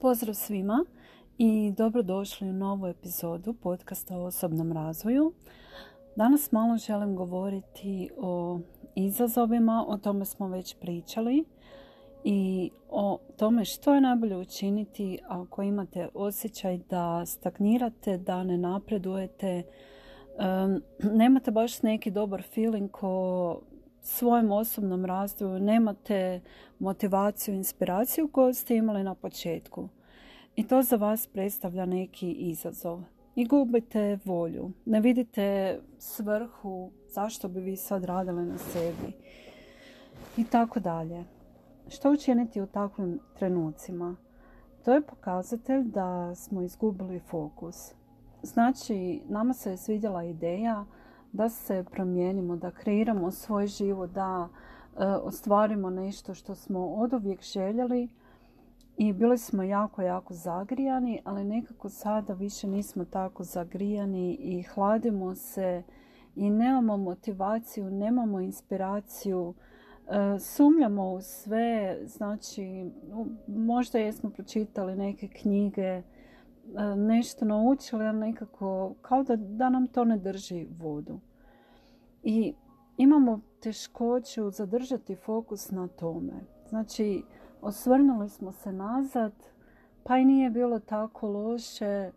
Pozdrav svima i dobrodošli u novu epizodu podcasta o osobnom razvoju. Danas malo želim govoriti o izazovima, o tome smo već pričali i o tome što je najbolje učiniti ako imate osjećaj da stagnirate, da ne napredujete, nemate baš neki dobar feeling o svojem osobnom razvoju, nemate motivaciju, inspiraciju koju ste imali na početku. I to za vas predstavlja neki izazov. I gubite volju. Ne vidite svrhu zašto bi vi sad radili na sebi. I tako dalje. Što učiniti u takvim trenucima? To je pokazatelj da smo izgubili fokus. Znači, nama se je svidjela ideja da se promijenimo, da kreiramo svoj život, da e, ostvarimo nešto što smo od uvijek željeli i bili smo jako, jako zagrijani, ali nekako sada više nismo tako zagrijani i hladimo se i nemamo motivaciju, nemamo inspiraciju, e, sumljamo u sve, znači možda jesmo pročitali neke knjige, nešto naučili, ali nekako kao da, da nam to ne drži vodu. I imamo teškoću zadržati fokus na tome. Znači, osvrnuli smo se nazad, pa i nije bilo tako loše,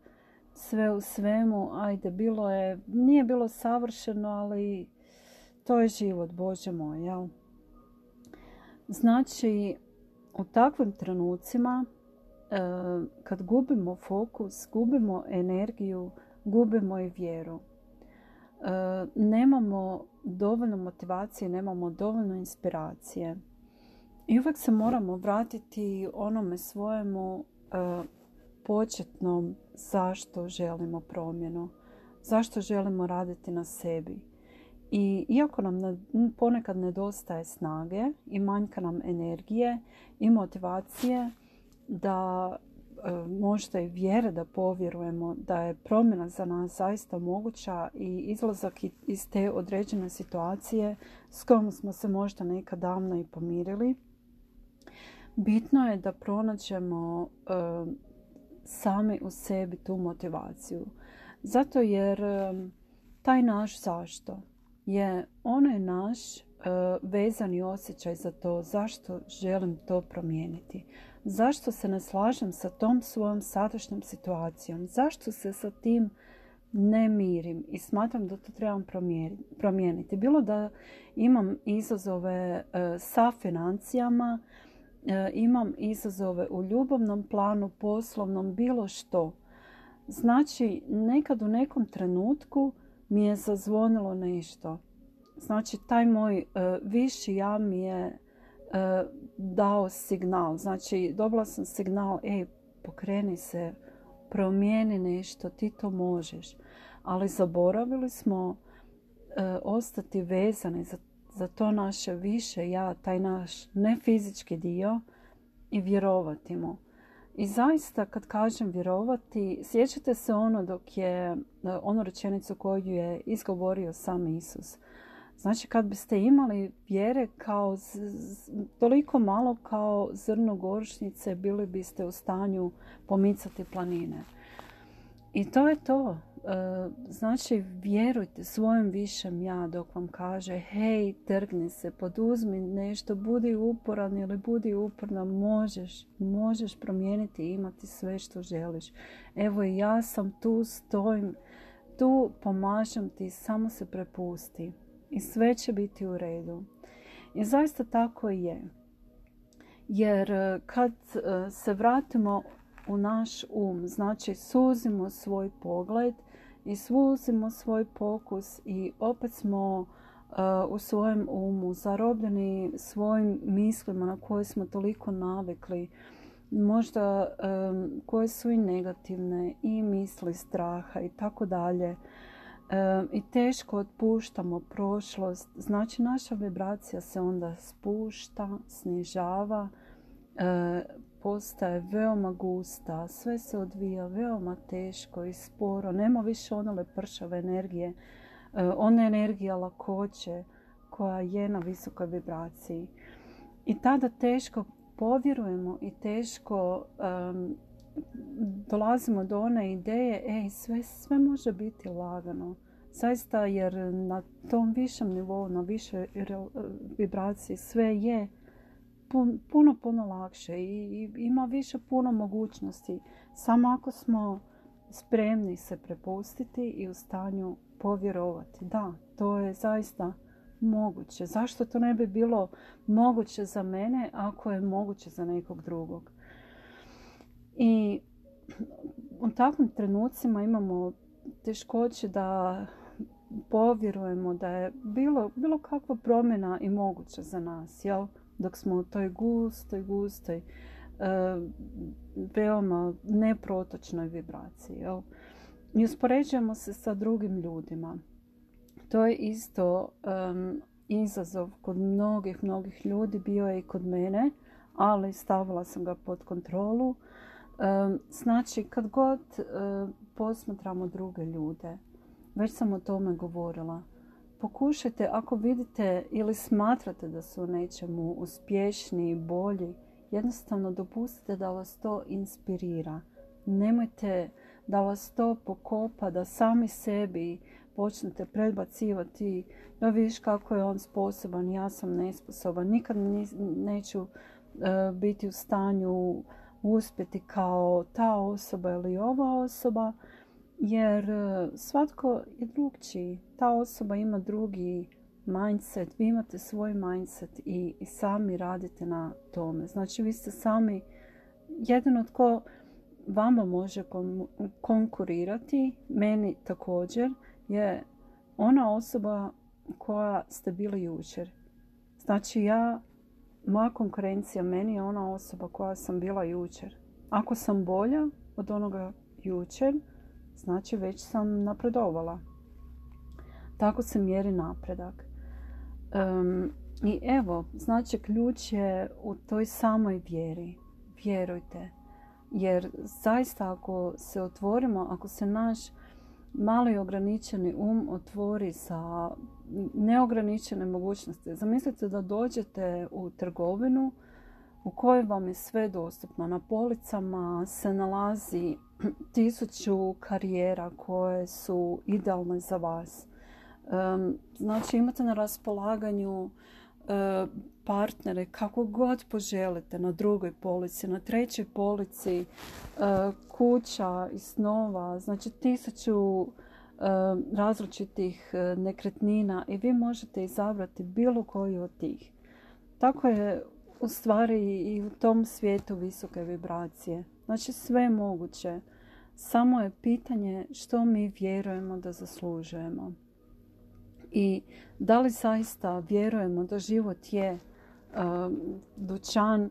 sve u svemu, ajde, bilo je, nije bilo savršeno, ali to je život, Bože moj, jel? Znači, u takvim trenucima, e, kad gubimo fokus, gubimo energiju, gubimo i vjeru. E, nemamo dovoljno motivacije, nemamo dovoljno inspiracije. I uvijek se moramo vratiti onome svojemu e, početnom zašto želimo promjenu, zašto želimo raditi na sebi. I iako nam ponekad nedostaje snage i manjka nam energije i motivacije da E, možda i vjere da povjerujemo da je promjena za nas zaista moguća i izlazak iz te određene situacije s kojom smo se možda nekad davno i pomirili. Bitno je da pronađemo e, sami u sebi tu motivaciju. Zato jer e, taj naš zašto je onaj naš vezani osjećaj za to zašto želim to promijeniti. Zašto se ne slažem sa tom svojom sadašnjom situacijom? Zašto se sa tim ne mirim i smatram da to trebam promijeniti? Bilo da imam izazove e, sa financijama, e, imam izazove u ljubavnom planu, poslovnom, bilo što. Znači, nekad u nekom trenutku mi je zazvonilo nešto. Znači, taj moj e, viši ja mi je dao signal. Znači, dobila sam signal, ej, pokreni se, promijeni nešto, ti to možeš. Ali zaboravili smo e, ostati vezani za, za to naše više ja, taj naš nefizički dio i vjerovati mu. I zaista kad kažem vjerovati, sjećate se ono dok je, ono rečenicu koju je izgovorio sam Isus. Znači kad biste imali vjere kao toliko malo kao zrno gorišnice bili biste u stanju pomicati planine. I to je to. E, znači vjerujte svojem višem ja dok vam kaže hej, trgni se, poduzmi nešto, budi uporan ili budi uporna, možeš, možeš promijeniti i imati sve što želiš. Evo ja sam tu, stojim, tu pomažem ti, samo se prepusti i sve će biti u redu. I zaista tako je. Jer e, kad e, se vratimo u naš um, znači suzimo svoj pogled i suzimo svoj pokus i opet smo e, u svojem umu zarobljeni svojim mislima na koje smo toliko navikli možda koje su i negativne i misli straha i tako dalje i teško otpuštamo prošlost, znači naša vibracija se onda spušta, snižava, e, postaje veoma gusta, sve se odvija veoma teško i sporo, nema više one pršave energije, e, one energija lakoće koja je na visokoj vibraciji. I tada teško povjerujemo i teško dolazimo do one ideje, ej, sve, sve može biti lagano. Zaista, jer na tom višem nivou, na više vibraciji, sve je puno, puno lakše i ima više puno mogućnosti. Samo ako smo spremni se prepustiti i u stanju povjerovati. Da, to je zaista moguće. Zašto to ne bi bilo moguće za mene ako je moguće za nekog drugog? I u takvim trenucima imamo teškoće da povjerujemo da je bilo, bilo kakva promjena i moguća za nas, jel? Dok smo u toj gustoj, gustoj, e, veoma neprotočnoj vibraciji, jel? I uspoređujemo se sa drugim ljudima. To je isto izazov kod mnogih, mnogih ljudi, bio je i kod mene, ali stavila sam ga pod kontrolu. Znači, kad god posmatramo druge ljude, već sam o tome govorila, pokušajte ako vidite ili smatrate da su nečemu uspješniji, bolji, jednostavno dopustite da vas to inspirira. Nemojte da vas to pokopa, da sami sebi počnete predbacivati da vidiš kako je on sposoban, ja sam nesposoban. Nikad neću biti u stanju uspjeti kao ta osoba ili ova osoba, jer e, svatko je drugčiji. Ta osoba ima drugi mindset, vi imate svoj mindset i, sami radite na tome. Znači vi ste sami jedino tko vama može konkurirati, meni također, je ona osoba koja ste bili jučer. Znači ja, moja konkurencija meni je ona osoba koja sam bila jučer. Ako sam bolja od onoga jučer, znači već sam napredovala. Tako se mjeri napredak. I evo, znači ključ je u toj samoj vjeri. Vjerujte. Jer zaista ako se otvorimo, ako se naš mali ograničeni um otvori sa neograničene mogućnosti. Zamislite da dođete u trgovinu u kojoj vam je sve dostupno. Na policama se nalazi tisuću karijera koje su idealne za vas. Znači imate na raspolaganju partnere kako god poželite na drugoj polici, na trećoj polici, e, kuća i snova, znači tisuću e, različitih e, nekretnina i vi možete izabrati bilo koju od tih. Tako je u stvari i u tom svijetu visoke vibracije. Znači sve moguće. Samo je pitanje što mi vjerujemo da zaslužujemo. I da li zaista vjerujemo da život je dućan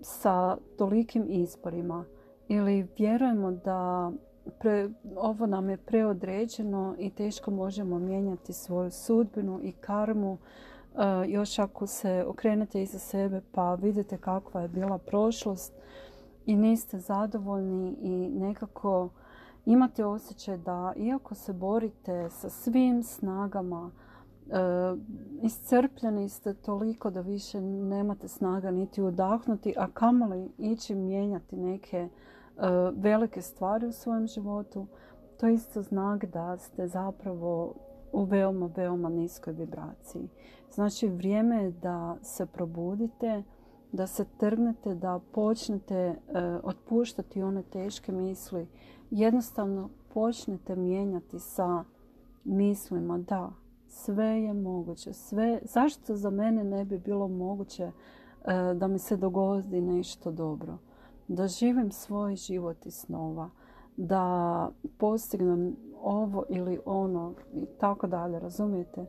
sa tolikim izborima? Ili vjerujemo da ovo nam je preodređeno i teško možemo mijenjati svoju sudbinu i karmu? Još ako se okrenete iza sebe pa vidite kakva je bila prošlost i niste zadovoljni i nekako imate osjećaj da iako se borite sa svim snagama E, iscrpljeni ste toliko da više nemate snaga niti udahnuti, a kamoli ići mijenjati neke e, velike stvari u svojem životu, to je isto znak da ste zapravo u veoma, veoma niskoj vibraciji. Znači vrijeme je da se probudite, da se trgnete, da počnete e, otpuštati one teške misli. Jednostavno počnete mijenjati sa mislima da sve je moguće. Sve, zašto za mene ne bi bilo moguće e, da mi se dogodi nešto dobro? Da živim svoj život i snova. Da postignem ovo ili ono i tako dalje. Razumijete?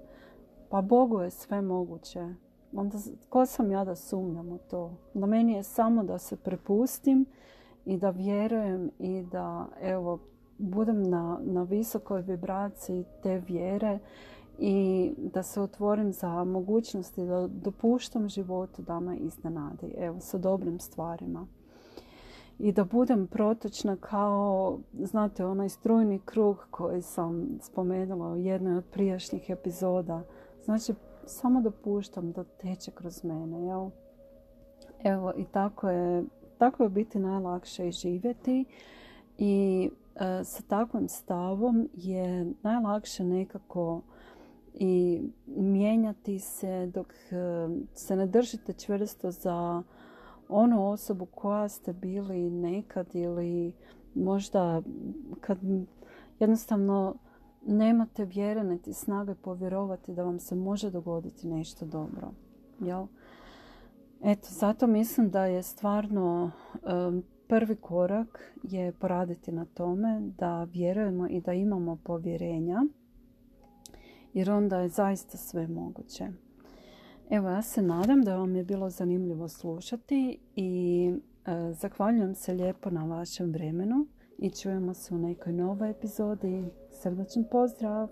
Pa Bogu je sve moguće. Onda ko sam ja da sumnjam u to? Na meni je samo da se prepustim i da vjerujem i da evo budem na, na visokoj vibraciji te vjere i da se otvorim za mogućnosti da dopuštam životu da me iznenadi, evo, sa dobrim stvarima. I da budem protočna kao, znate, onaj strujni krug koji sam spomenula u jednoj od prijašnjih epizoda. Znači, samo dopuštam da teče kroz mene, jel? Evo, i tako je tako je biti najlakše i živjeti i e, sa takvim stavom je najlakše nekako i mijenjati se dok e, se ne držite čvrsto za onu osobu koja ste bili nekad ili možda kad jednostavno nemate vjere niti snage povjerovati da vam se može dogoditi nešto dobro. Jel? Eto, zato mislim da je stvarno prvi korak je poraditi na tome da vjerujemo i da imamo povjerenja jer onda je zaista sve moguće. Evo, ja se nadam da vam je bilo zanimljivo slušati i e, zahvaljujem se lijepo na vašem vremenu i čujemo se u nekoj novoj epizodi. Srdačan pozdrav!